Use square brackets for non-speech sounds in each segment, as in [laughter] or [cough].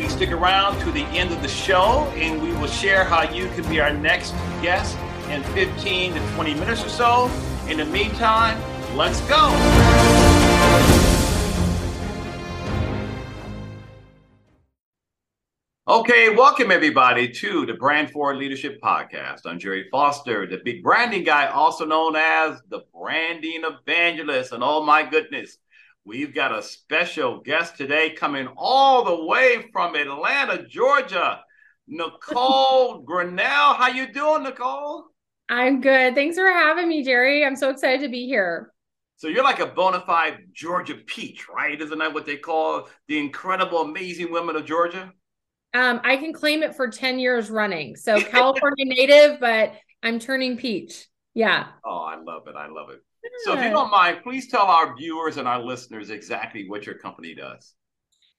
please stick around to the end of the show and we will share how you can be our next guest in 15 to 20 minutes or so. In the meantime, let's go. Okay, welcome everybody to the Brand Forward Leadership Podcast. I'm Gerry Foster, the big branding guy, also known as the branding evangelist. And oh my goodness, we've got a special guest today coming all the way from Atlanta, Georgia. Nicole [laughs] Grinnell. How you doing, Nicole? I'm good. Thanks for having me, Gerry. I'm so excited to be here. So you're like a bona fide Georgia peach, right? Isn't that what they call the incredible, amazing women of Georgia? Um, I can claim it for 10 years running. So [laughs] California native, but I'm turning peach. Yeah. Oh, I love it. I love it. So if you don't mind, please tell our viewers and our listeners exactly what your company does.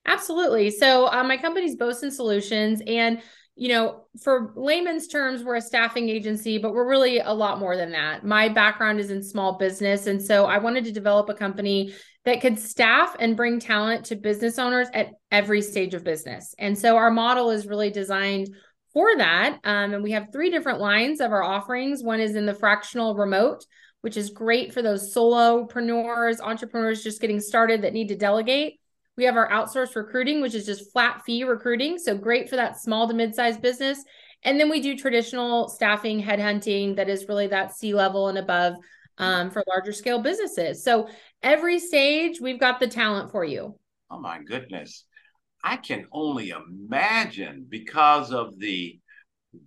Absolutely. So um, my company's Bosun Solutions, and you know, for layman's terms, we're a staffing agency, but we're really a lot more than that. My background is in small business, and so I wanted to develop a company that could staff and bring talent to business owners at every stage of business. And so our model is really designed for that. Um, and we have three different lines of our offerings. One is in the fractional remote, which is great for those solopreneurs, entrepreneurs just getting started that need to delegate. We have our outsourced recruiting, which is just flat fee recruiting. So great for that small to mid sized business. And then we do traditional staffing, headhunting that is really that C level and above um, for larger scale businesses. So every stage, we've got the talent for you. Oh my goodness. I can only imagine because of the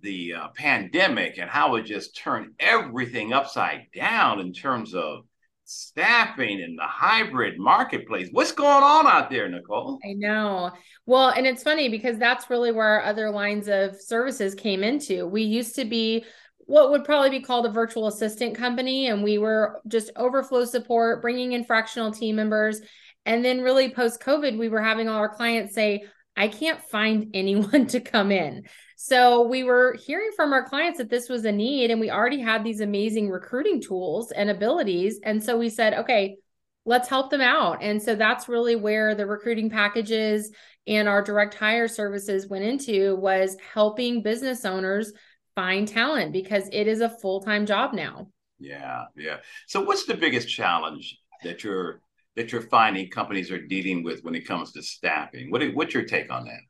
the uh, pandemic and how it just turned everything upside down in terms of staffing and the hybrid marketplace. What's going on out there, Nicole? I know. Well, and it's funny because that's really where our other lines of services came into. We used to be what would probably be called a virtual assistant company, and we were just overflow support, bringing in fractional team members. And then, really, post COVID, we were having all our clients say, I can't find [laughs] anyone to come in. So we were hearing from our clients that this was a need, and we already had these amazing recruiting tools and abilities. And so we said, okay, let's help them out. And so that's really where the recruiting packages and our direct hire services went into was helping business owners find talent because it is a full-time job now. Yeah, yeah. So what's the biggest challenge that you're that you're finding companies are dealing with when it comes to staffing? What what's your take on that?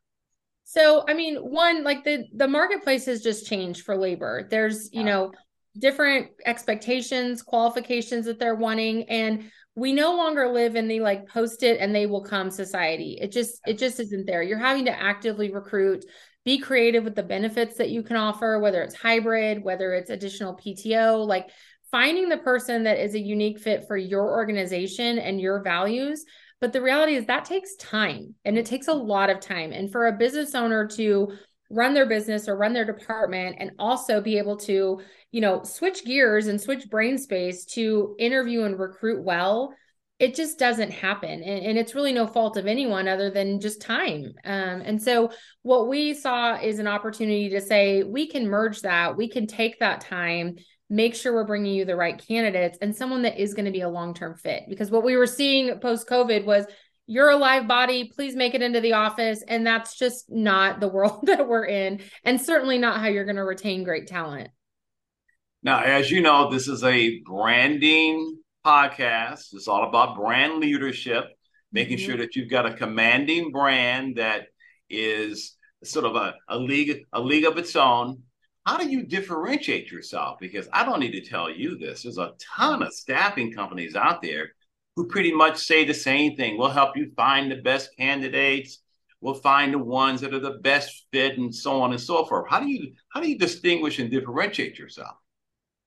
So, I mean, one like the the marketplace has just changed for labor. There's, you know, different expectations, qualifications that they're wanting and we no longer live in the like post it and they will come society. It just it just isn't there. You're having to actively recruit, be creative with the benefits that you can offer, whether it's hybrid, whether it's additional PTO, like finding the person that is a unique fit for your organization and your values. But the reality is that takes time and it takes a lot of time. And for a business owner to run their business or run their department and also be able to, you know, switch gears and switch brain space to interview and recruit well, it just doesn't happen. And, and it's really no fault of anyone other than just time. Um, and so what we saw is an opportunity to say, we can merge that, we can take that time make sure we're bringing you the right candidates and someone that is going to be a long-term fit. Because what we were seeing post covid was you're a live body please make it into the office and that's just not the [laughs] world that we're in and certainly not how you're going to retain great talent. Now as you know this is a branding podcast. It's all about brand leadership making mm-hmm. sure that you've got a commanding brand that is sort of a, a league a league of its own how do you differentiate yourself? Because I don't need to tell you this. There's a ton of staffing companies out there who pretty much say the same thing. We'll help you find the best candidates. We'll find the ones that are the best fit and so on and so forth. How do you how do you distinguish and differentiate yourself?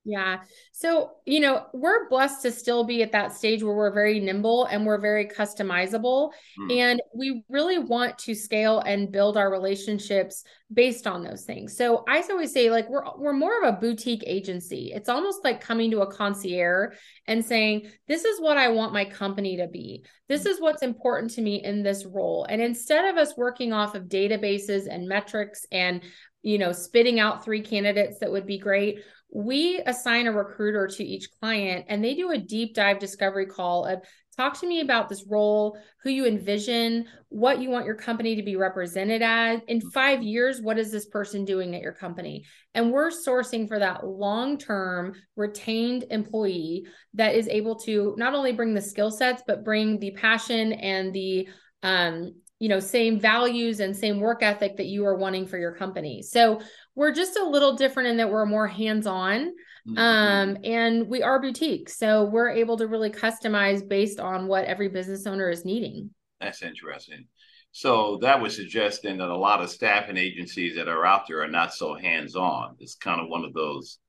Yeah. So, you know, we're blessed to still be at that stage where we're very nimble and we're very customizable. Mm. And we really want to scale and build our relationships based on those things. So I always say, like, we're we're more of a boutique agency. It's almost like coming to a concierge and saying, This is what I want my company to be. This is what's important to me in this role. And instead of us working off of databases and metrics and you know, spitting out three candidates that would be great we assign a recruiter to each client and they do a deep dive discovery call of talk to me about this role, who you envision, what you want your company to be represented as. In five years, what is this person doing at your company? And we're sourcing for that long term retained employee that is able to not only bring the skill sets, but bring the passion and the um, you know same values and same work ethic that you are wanting for your company. So we're just a little different in that we're more hands-on mm-hmm. um, and we are boutique. So we're able to really customize based on what every business owner is needing. That's interesting. So that was suggesting that a lot of staffing agencies that are out there are not so hands-on. It's kind of one of those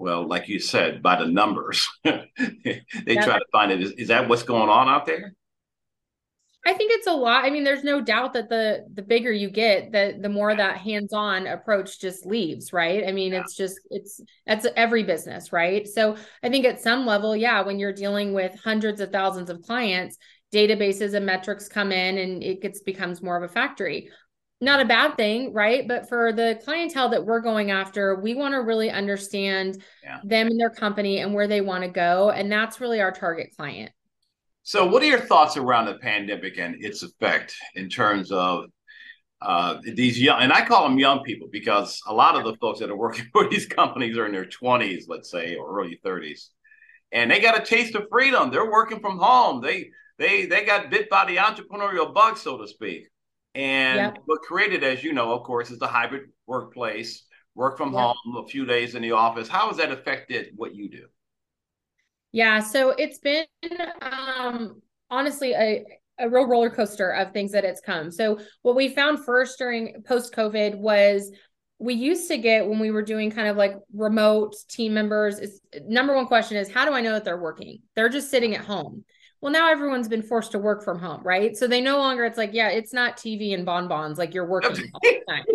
well like you said by the numbers. [laughs] They try to find it. Is, is that what's going on out there I think it's a lot. I mean, there's no doubt that the the bigger you get, the the more that hands-on approach just leaves, right? I mean, yeah. it's just it's that's every business, right? So I think at some level, yeah, when you're dealing with hundreds of thousands of clients, databases and metrics come in and it gets becomes more of a factory. Not a bad thing, right? But for the clientele that we're going after, we want to really understand yeah. them and their company and where they want to go. And that's really our target client. So, what are your thoughts around the pandemic and its effect in terms of uh, these young, and I call them young people because a lot of the folks that are working [laughs] for these companies are in their 20s, let's say, or early 30s, and they got a taste of freedom. They're working from home. They they they got bit by the entrepreneurial bug, so to speak. And yep. what created, as you know, of course, is the hybrid workplace, work from yep. home, a few days in the office. How has that affected what you do? Yeah, so it's been um, honestly a a real roller coaster of things that it's come. So what we found first during post COVID was we used to get when we were doing kind of like remote team members is number one question is how do I know that they're working? They're just sitting at home. Well, now everyone's been forced to work from home, right? So they no longer it's like, yeah, it's not TV and bonbons like you're working all the time. [laughs]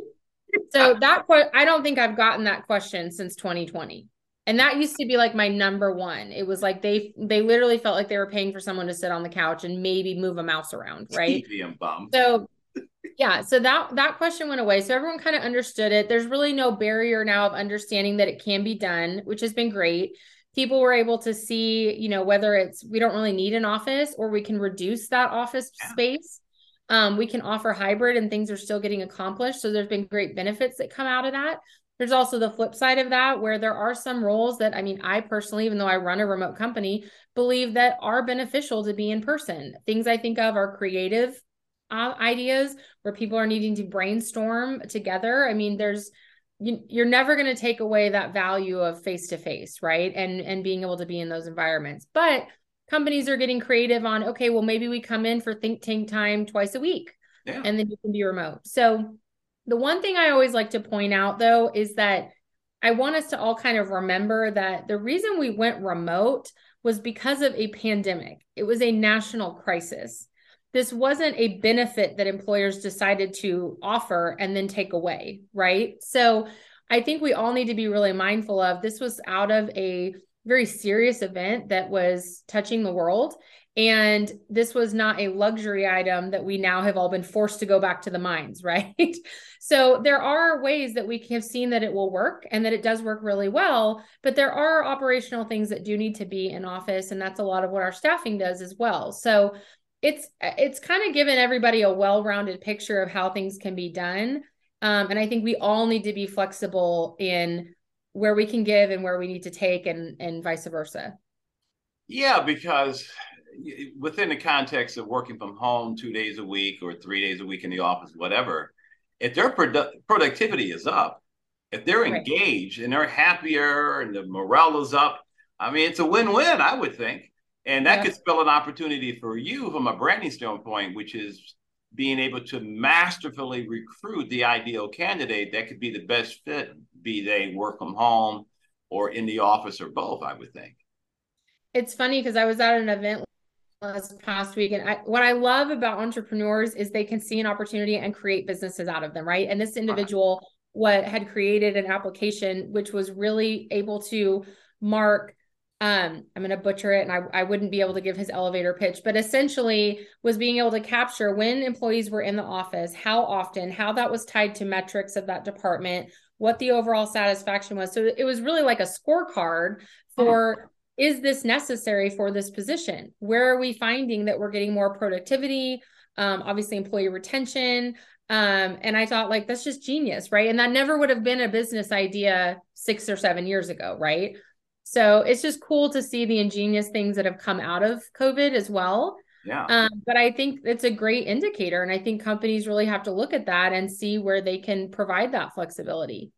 So that I don't think I've gotten that question since 2020 and that used to be like my number one. It was like they they literally felt like they were paying for someone to sit on the couch and maybe move a mouse around right? so yeah so that that question went away. So everyone kind of understood it. There's really no barrier now of understanding that it can be done which has been great. People were able to see you know whether it's we don't really need an office or we can reduce that office yeah. space. Um, we can offer hybrid and things are still getting accomplished. So there's been great benefits that come out of that there's also the flip side of that where there are some roles that I mean, I personally, even though I run a remote company, believe that are beneficial to be in person. Things I think of are creative uh, ideas where people are needing to brainstorm together. I mean, there's you, you're never going to take away that value of face to face, right? And and being able to be in those environments. But companies are getting creative on okay, well maybe we come in for think tank time twice a week. Yeah. And then you can be remote. So the one thing I always like to point out though is that I want us to all kind of remember that the reason we went remote was because of a pandemic. It was a national crisis. This wasn't a benefit that employers decided to offer and then take away, right? So I think we all need to be really mindful of this was out of a very serious event that was touching the world and this was not a luxury item that we now have all been forced to go back to the mines, [laughs] right? so there are ways that we have seen that it will work and that it does work really well, but there are operational things that do need to be in office and that's a lot of what our staffing does as well. So it's it's kind of given everybody a well-rounded picture of how things can be done. Um, and I think we all need to be flexible in where we can give and where we need to take and and vice versa. Yeah, because within the context of working from home two days a week or three days a week in the office, whatever, if their produ- productivity is up, if they're right. engaged and they're happier and the morale is up, I mean, it's a win-win, I would think. And that yeah. could spell an opportunity for you from a branding standpoint, which is being able to masterfully recruit the ideal candidate that could be the best fit, be they work from home or in the office or both, I would think. It's funny because I was at an event last past week and I, what I love about entrepreneurs is they can see an opportunity and create businesses out of them, right? And this individual what had created an application which was really able to mark um, I'm going to butcher it and I, I wouldn't be able to give his elevator pitch, but essentially was being able to capture when employees were in the office, how often, how that was tied to metrics of that department, what the overall satisfaction was. So it was really like a scorecard for is this necessary for this position? Where are we finding that we're getting more productivity? Um, obviously, employee retention. Um, and I thought, like, that's just genius, right? And that never would have been a business idea six or seven years ago, right? So it's just cool to see the ingenious things that have come out of COVID as well. Yeah. Um, but I think it's a great indicator. And I think companies really have to look at that and see where they can provide that flexibility.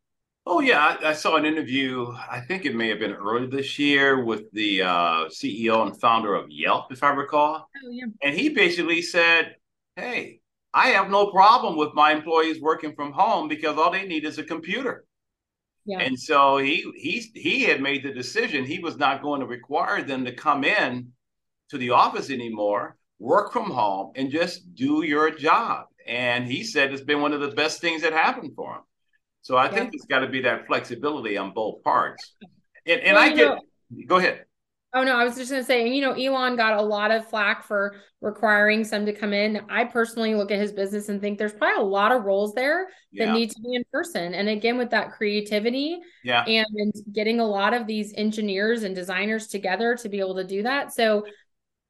Oh, yeah. I, I saw an interview, I think it may have been early this year, with the uh, CEO and founder of Yelp, if I recall. Oh, yeah. And he basically said, Hey, I have no problem with my employees working from home because all they need is a computer. Yeah. And so he he he had made the decision he was not going to require them to come in to the office anymore, work from home, and just do your job. And he said it's been one of the best things that happened for him. So I yeah. think there's got to be that flexibility on both parts. And, and well, I get, know, go ahead. Oh no, I was just going to say, you know, Elon got a lot of flack for requiring some to come in. I personally look at his business and think there's probably a lot of roles there yeah. that need to be in person. And again, with that creativity yeah. and getting a lot of these engineers and designers together to be able to do that. So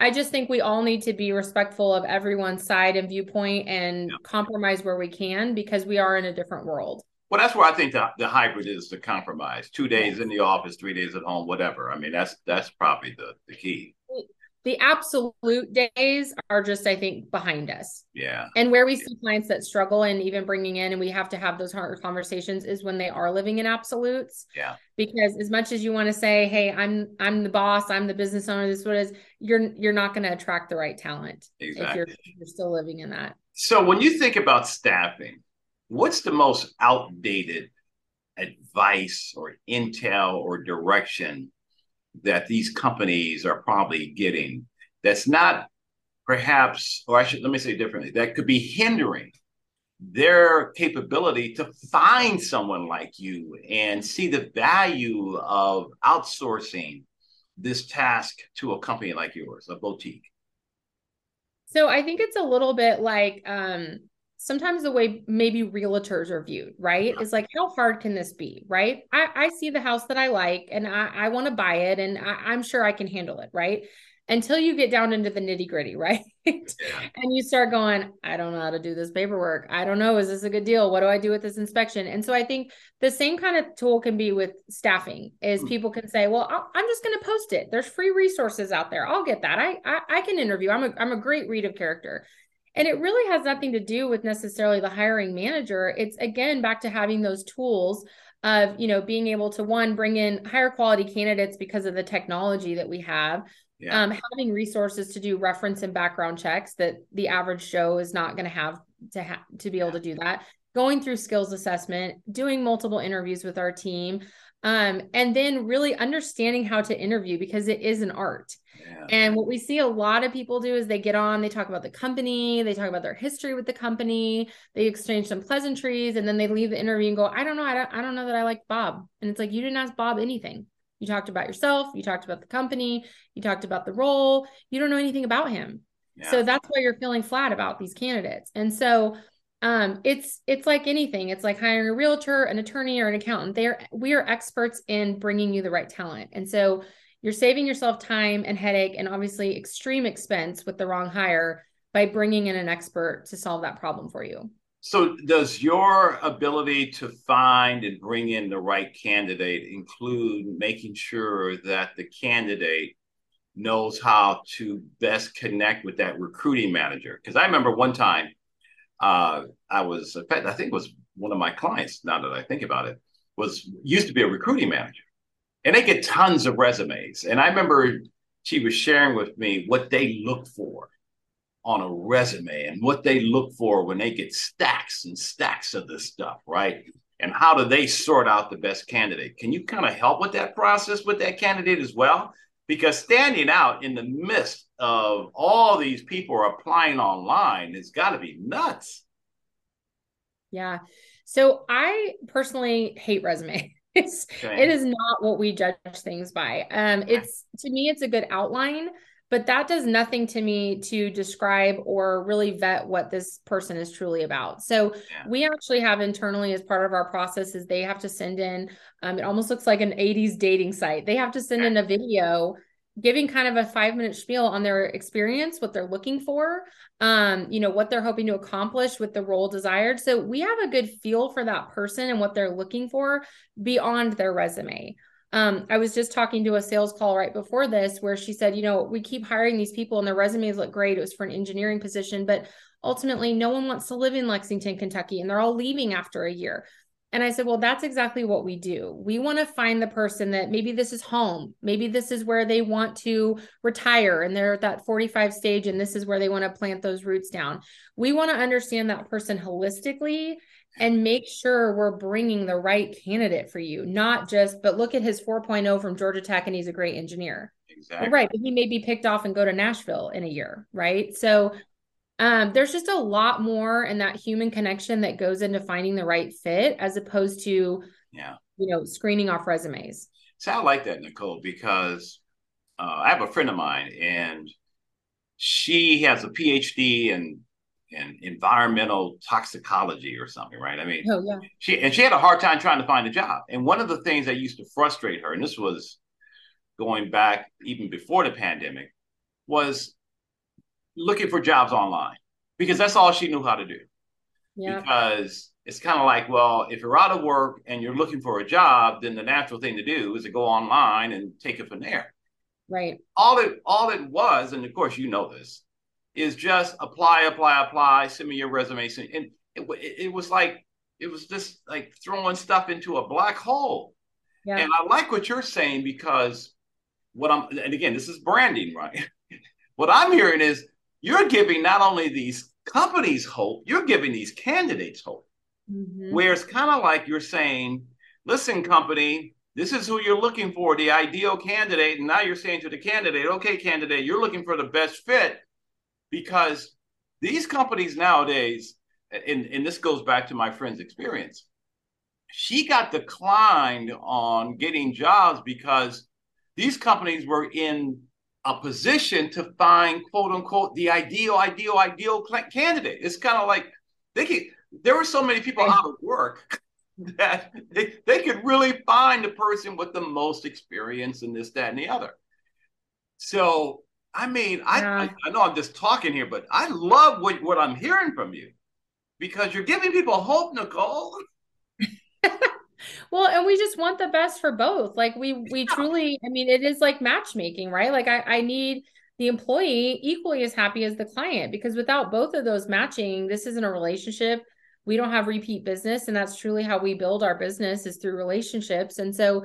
I just think we all need to be respectful of everyone's side and viewpoint and yeah. compromise where we can because we are in a different world. Well, that's where I think the, the hybrid is the compromise. Two days in the office, three days at home, whatever. I mean, that's that's probably the, the key. The absolute days are just, I think, behind us. Yeah. And where we see clients that struggle and even bringing in, and we have to have those hard conversations, is when they are living in absolutes. Yeah. Because as much as you want to say, "Hey, I'm I'm the boss, I'm the business owner," this is what it is. You're you're not going to attract the right talent exactly. if you're you're still living in that. So when you think about staffing, what's the most outdated advice or intel or direction that these companies are probably getting that's not perhaps or i should let me say differently that could be hindering their capability to find someone like you and see the value of outsourcing this task to a company like yours a boutique? So i think it's a little bit like um sometimes the way maybe realtors are viewed, right? Is like, how hard can this be, right? I, I see the house that I like and I, I want to buy it and I, I'm sure I can handle it, right? Until you get down into the nitty gritty, [laughs] right? and you start going, I don't know how to do this paperwork. I don't know. Is this a good deal? What do I do with this inspection? And so I think the same kind of tool can be with staffing is mm. people can say, well, i am just going to post it. There's free resources out there. I'll get that. I, I, I can interview. I'm a, I'm a great read of character and it really has nothing to do with necessarily the hiring manager. It's again back to having those tools of, you know, being able to one bring in higher quality candidates because of the technology that we have. Yeah. Um, having resources to do reference and background checks that the average Joe is not going to have to have to be able to do that. Going through skills assessment, doing multiple interviews with our team, um, and then really understanding how to interview because it is an art. And what we see a lot of people do is they get on, they talk about the company, they talk about their history with the company, they exchange some pleasantries, and then they leave the interview and go, I don't know, I don't, I don't know that I like Bob. And it's like, you didn't ask Bob anything. You talked about yourself, you talked about the company, you talked about the role, you don't know anything about him. Yeah. So that's why you're feeling flat about these candidates. And so um it's it's like anything it's like hiring a realtor an attorney or an accountant they're we are experts in bringing you the right talent and so you're saving yourself time and headache and obviously extreme expense with the wrong hire by bringing in an expert to solve that problem for you. So, does your ability to find and bring in the right candidate include making sure that the candidate knows how to best connect with that recruiting manager? Because I remember one time uh, I was, in fact, I think was one of my clients, now that I think about it, was used to be a recruiting manager and they get tons of resumes. And I remember she was sharing with me what they look for on a resume and what they look for when they get stacks and stacks of this stuff, right? and how do they sort out the best candidate? Can you kind of help with that process with that candidate as well? Because standing out in the midst of all these people applying online has got to be nuts. Yeah. So I personally hate resumes. [laughs] Okay. It is not what we judge things by. Um, it's to me, it's a good outline, but that does nothing to me to describe or really vet what this person is truly about. So yeah. we actually have internally as part of our process is they have to send in um, it almost looks like an 80s dating site. They have to send in a video giving kind of a five minute spiel on their experience what they're looking for um you know what they're hoping to accomplish with the role desired. So we have a good feel for that person and what they're looking for beyond their resume um, I was just talking to a sales call right before this where she said, you know, we keep hiring these people and their resumes look great. It was for an engineering position, but ultimately no one wants to live in Lexington, Kentucky, and they're all leaving after a year. And I said, well, that's exactly what we do. We want to find the person that maybe this is home. Maybe this is where they want to retire and they're at that 45 stage and this is where they want to plant those roots down. We want to understand that person holistically and make sure we're bringing the right candidate for you, not just, but look at his 4.0 from Georgia Tech and he's a great engineer. Exactly. Right. But he may be picked off and go to Nashville in a year. Right. So um, there's just a lot more in that human connection that goes into finding the right fit as opposed to, yeah, you know, screening off resumes. So I like that, Nicole, because uh, I have a friend of mine and she has a PhD in in environmental toxicology or something, right? I mean, oh, yeah. she and she had a hard time trying to find a job. And one of the things that used to frustrate her, and this was going back even before the pandemic, was looking for jobs online because that's all she knew how to do. Yeah. Because it's kind of like, well, if you're out of work and you're looking for a job, then the natural thing to do is to go online and take it from there. Right. All it all it was, and of course you know this, is just apply, apply, apply, send me your resume. And it, it, was like, it was just like throwing stuff into a black hole. Yeah. And I like what you're saying because what I'm, and again, this is branding, right? [laughs] what I'm hearing is you're giving not only these companies hope, you're giving these candidates hope. Mm-hmm. Where it's kind of like you're saying, listen, company, this is who you're looking for, the ideal candidate. And now you're saying to the candidate, okay, candidate, you're looking for the best fit because these companies nowadays, and, and this goes back to my friend's experience, she got declined on getting jobs because these companies were in a position to find quote unquote the ideal, ideal, ideal candidate. It's kind of like they could, there were so many people out of work [laughs] that they, they could really find the person with the most experience in this, that, and the other. So I mean, I, yeah. I, I know I'm just talking here, but I love what, what I'm hearing from you because you're giving people hope, Nicole. [laughs] well, and we just want the best for both. Like we we yeah. truly, I mean, it is like matchmaking, right? Like I, I need the employee equally as happy as the client because without both of those matching, this isn't a relationship. We don't have repeat business, and that's truly how we build our business is through relationships. And so,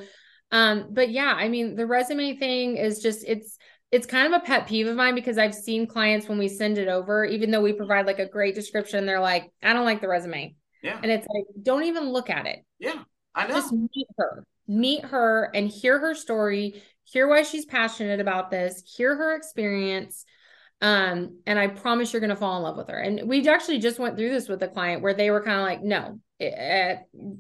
um, but yeah, I mean, the resume thing is just it's it's kind of a pet peeve of mine because I've seen clients when we send it over, even though we provide like a great description, they're like, I don't like the resume. Yeah. And it's like, don't even look at it. Yeah. I know. Just meet her, meet her and hear her story, hear why she's passionate about this, hear her experience. Um, and I promise you're going to fall in love with her. And we actually just went through this with a client where they were kind of like, no, uh,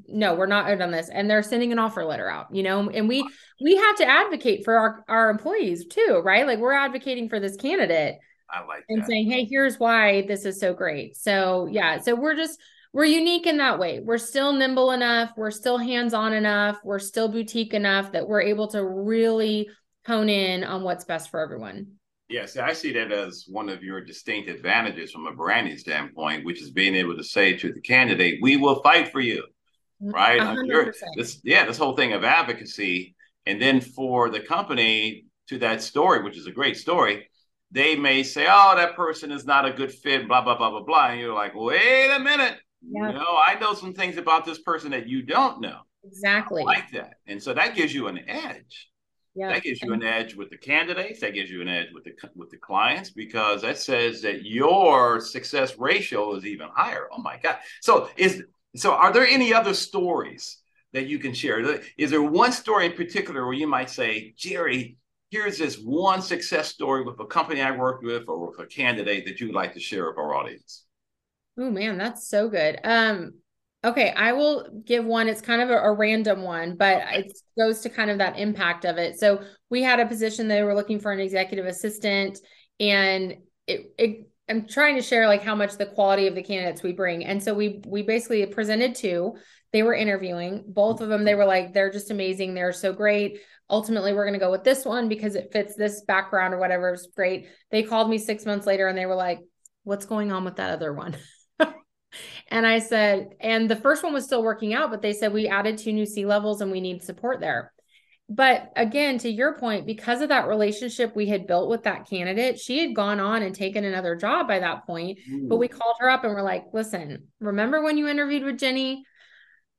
no, we're not on this. And they're sending an offer letter out, you know, and we, we have to advocate for our, our employees too, right? Like we're advocating for this candidate. I like and that. saying, Hey, here's why this is so great. So yeah. So we're just, we're unique in that way. We're still nimble enough. We're still hands on enough. We're still boutique enough that we're able to really hone in on what's best for everyone. Yes, I see that as one of your distinct advantages from a branding standpoint, which is being able to say to the candidate, "We will fight for you." Right? this, yeah, this whole thing of advocacy, and then for the company to that story, which is a great story, they may say, "Oh, that person is not a good fit," blah blah blah blah blah, and you're like, "Wait a minute." Yeah. You know, I know some things about this person that you don't know. Exactly. I like that. And so that gives you an edge. Yeah. That gives you an edge with the candidates. That gives you an edge with the with the clients because that says that your success ratio is even higher. Oh my God! So is So, are there any other stories that you can share? Is there one story in particular where you might say, Gerry, here's this one success story with a company I worked with or with a candidate that you'd like to share with our audience? Oh man, that's so good. Um, okay, I will give one. It's kind of a, a random one, but it goes to kind of that impact of it. So we had a position they were looking for an executive assistant, and it, it I'm trying to share like how much the quality of the candidates we bring. And so we we basically presented two. They were interviewing. Both of them, they were like, they're just amazing. They're so great. Ultimately, we're going to go with this one because it fits this background or whatever. It's great. They called me six months later and they were like, what's going on with that other one? [laughs] and I said, and the first one was still working out, but they said we added two new C levels and we need support there. But again to your point because of that relationship we had built with that candidate she had gone on and taken another job by that point mm. but we called her up and we're like listen remember when you interviewed with jenny?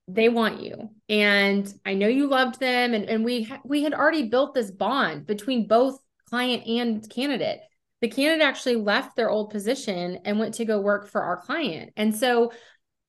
They want you. And i know you loved them. And, and we we had already built this bond between both client and candidate the candidate actually left their old position and went to go work for our client. And so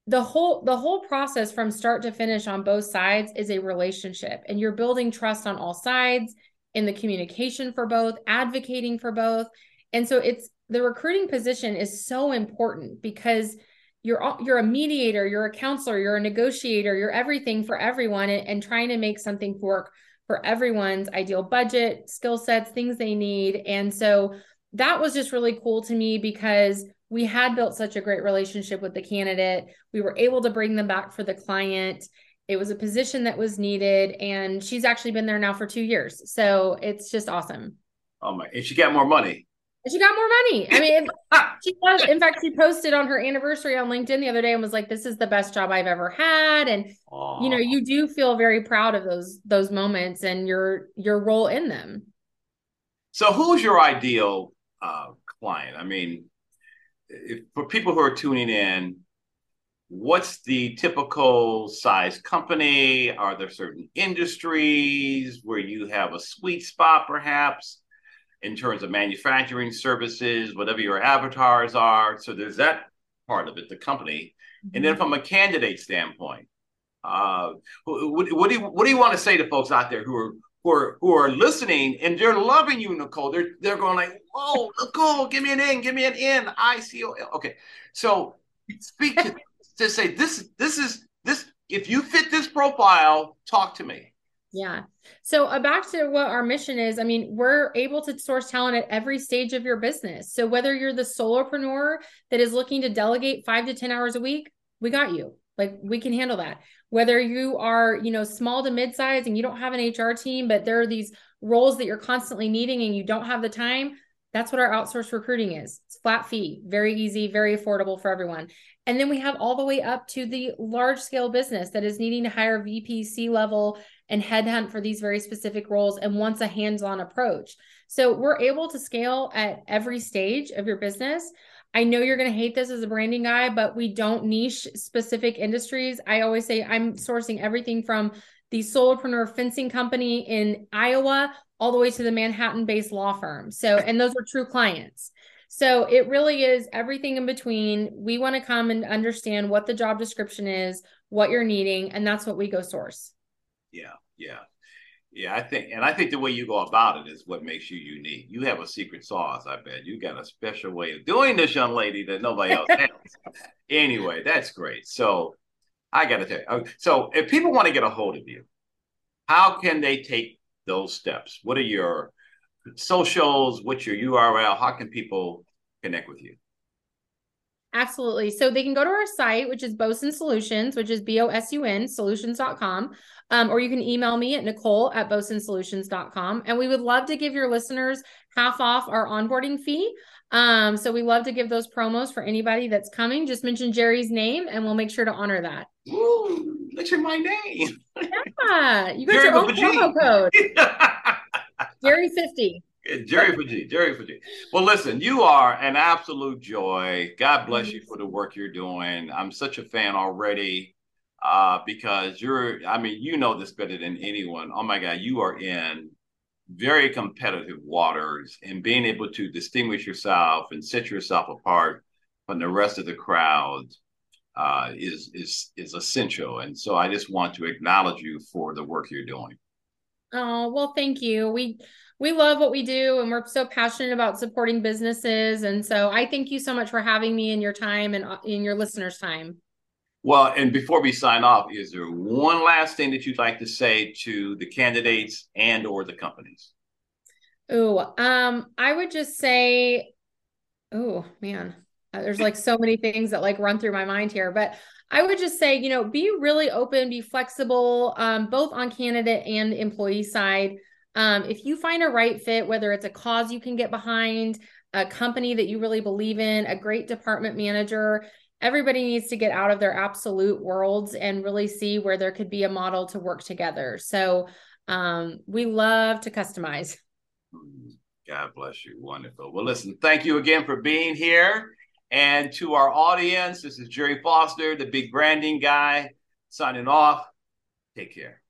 the whole the whole process from start to finish on both sides is a relationship and you're building trust on all sides in the communication for both advocating for both. And so it's the recruiting position is so important because you're you're a mediator you're a counselor you're a negotiator you're everything for everyone and, and trying to make something work for everyone's ideal budget skill sets things they need. And so that was just really cool to me because we had built such a great relationship with the candidate. We were able to bring them back for the client. It was a position that was needed, and she's actually been there now for two years. So it's just awesome. Oh my! And she got more money. And she got more money. I mean, [laughs] she was. In fact, she posted on her anniversary on LinkedIn the other day and was like, "This is the best job I've ever had." And Aww. you know, you do feel very proud of those those moments and your your role in them. So, who's your ideal uh, client? I mean, if, for people who are tuning in, what's the typical size company? Are there certain industries where you have a sweet spot, perhaps, in terms of manufacturing services, whatever your avatars are? So there's that part of it, the company. Mm-hmm. And then mm-hmm. from a candidate standpoint, uh, what, what, do you what do you want to say to folks out there who are who are who are listening and they're loving you, Nicole. They're they're going like, "Whoa, Nicole, give me an in, give me an in." I C O L. Okay, so speak to to say this. This is this. If you fit this profile, talk to me. Yeah. So uh, back to what our mission is. I mean, we're able to source talent at every stage of your business. So whether you're the solopreneur that is looking to delegate five to ten hours a week, we got you. Like we can handle that. Whether you are you know small to mid-size and you don't have an hr team but there are these roles that you're constantly needing and you don't have the time that's what our outsourced recruiting is. It's flat fee very easy very affordable for everyone. And then we have all the way up to the large scale business that is needing to hire vpc level and headhunt for these very specific roles and wants a hands-on approach. So we're able to scale at every stage of your business I know you're going to hate this as a branding guy, but we don't niche specific industries. I always say I'm sourcing everything from the solopreneur fencing company in Iowa all the way to the Manhattan based law firm. So, and those are true clients. So it really is everything in between. We want to come and understand what the job description is, what you're needing, and that's what we go source. Yeah, yeah. Yeah, I think, and I think the way you go about it is what makes you unique. You have a secret sauce, I bet. You got a special way of doing this, young lady, that nobody else [laughs] has. anyway, that's great. So I got to tell you. Oh, so if people want to get a hold of you, how can they take those steps? What are your socials? What's your URL? How can people connect with you? Absolutely. So they can go to our site, which is Bosun Solutions, which is B O S U N solutions.com. Um, or you can email me at Nicole at bosunsolutions.com. And we would love to give your listeners half off our onboarding fee. Um, so we love to give those promos for anybody that's coming. Just mention Gerry's name and we'll make sure to honor that. Ooh, mention my name. yeah, you got Gerry your own promo code. [laughs] Gerry 50. Gerry Fujit, Gerry Fujit. Well, listen, you are an absolute joy. God bless you for the work you're doing. I'm such a fan already uh, because you're, I mean, you know this better than anyone. Oh my God, you are in very competitive waters and being able to distinguish yourself and set yourself apart from the rest of the crowd uh, is is is essential. And so I just want to acknowledge you for the work you're doing. Oh well, thank you. We we love what we do, and we're so passionate about supporting businesses. And so I thank you so much for having me in your time and uh, in your listeners' time. Well, and before we sign off, is there one last thing that you'd like to say to the candidates and or the companies? Oh, um, I would just say, oh man, uh, there's like so many things that like run through my mind here, but I would just say, you know, be really open, be flexible, um, both on candidate and employee side. Um, if you find a right fit, whether it's a cause you can get behind, a company that you really believe in, a great department manager, everybody needs to get out of their absolute worlds and really see where there could be a model to work together. So um, we love to customize. God bless you. Wonderful. Well, listen, thank you again for being here. And to our audience, this is Gerry Foster, the big branding guy, signing off. Take care.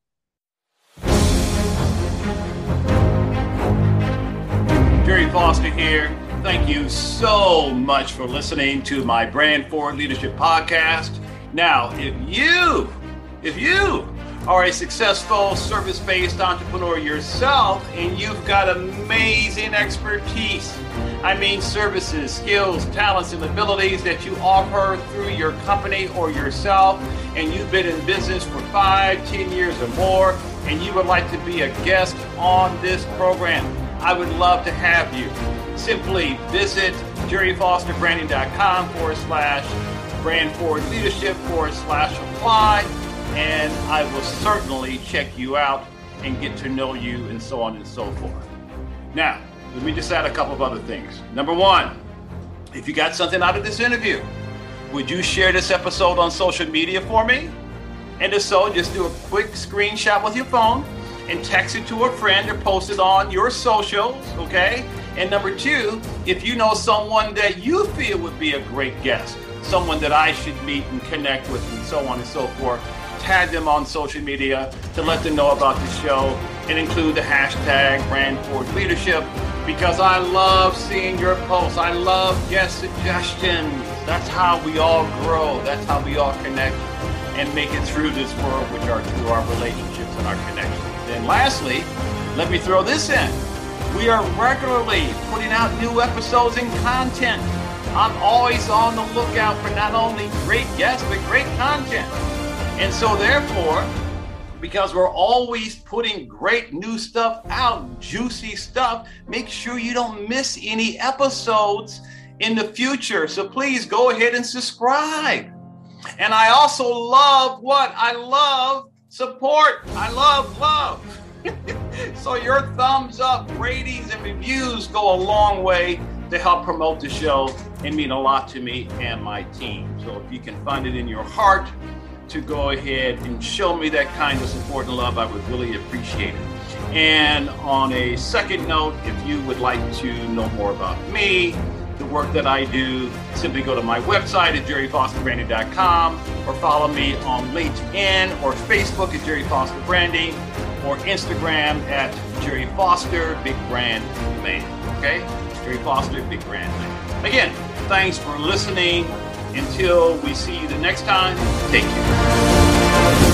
Gerry Foster here Thank you so much for listening to my Brand Forward Leadership podcast. Now, if you, if you are a successful service based entrepreneur yourself and you've got amazing expertise, I mean, services, skills, talents, and abilities that you offer through your company or yourself, and you've been in business for five, ten years or more, and you would like to be a guest on this program, I would love to have you simply visit jerryfosterbranding.com forward slash brand forward leadership forward slash apply, and I will certainly check you out and get to know you and so on and so forth. Now, let me just add a couple of other things. Number one, if you got something out of this interview, would you share this episode on social media for me? And if so, just do a quick screenshot with your phone and text it to a friend or post it on your socials, okay? And number two, if you know someone that you feel would be a great guest, someone that I should meet and connect with, and so on and so forth, tag them on social media to let them know about the show and include the hashtag brand forward leadership because I love seeing your posts. I love guest suggestions. That's how we all grow. That's how we all connect and make it through this world, which are through our relationships and our connections. And lastly, let me throw this in. We are regularly putting out new episodes and content. I'm always on the lookout for not only great guests, but great content. And so, therefore, because we're always putting great new stuff out, juicy stuff, make sure you don't miss any episodes in the future. So please go ahead and subscribe. And I also love what? I love support. I love love. [laughs] so your thumbs up, ratings, and reviews go a long way to help promote the show and mean a lot to me and my team. So if you can find it in your heart to go ahead and show me that kind of support and love, I would really appreciate it. And on a second note, if you would like to know more about me, the work that I do, simply go to my website at jerryfosterbranding.com or follow me on LinkedIn or Facebook at Gerry Foster Branding or Instagram at Gerry Foster Big Brand Man. Okay? Gerry Foster Big Brand Man. Again, thanks for listening. Until we see you the next time, take care.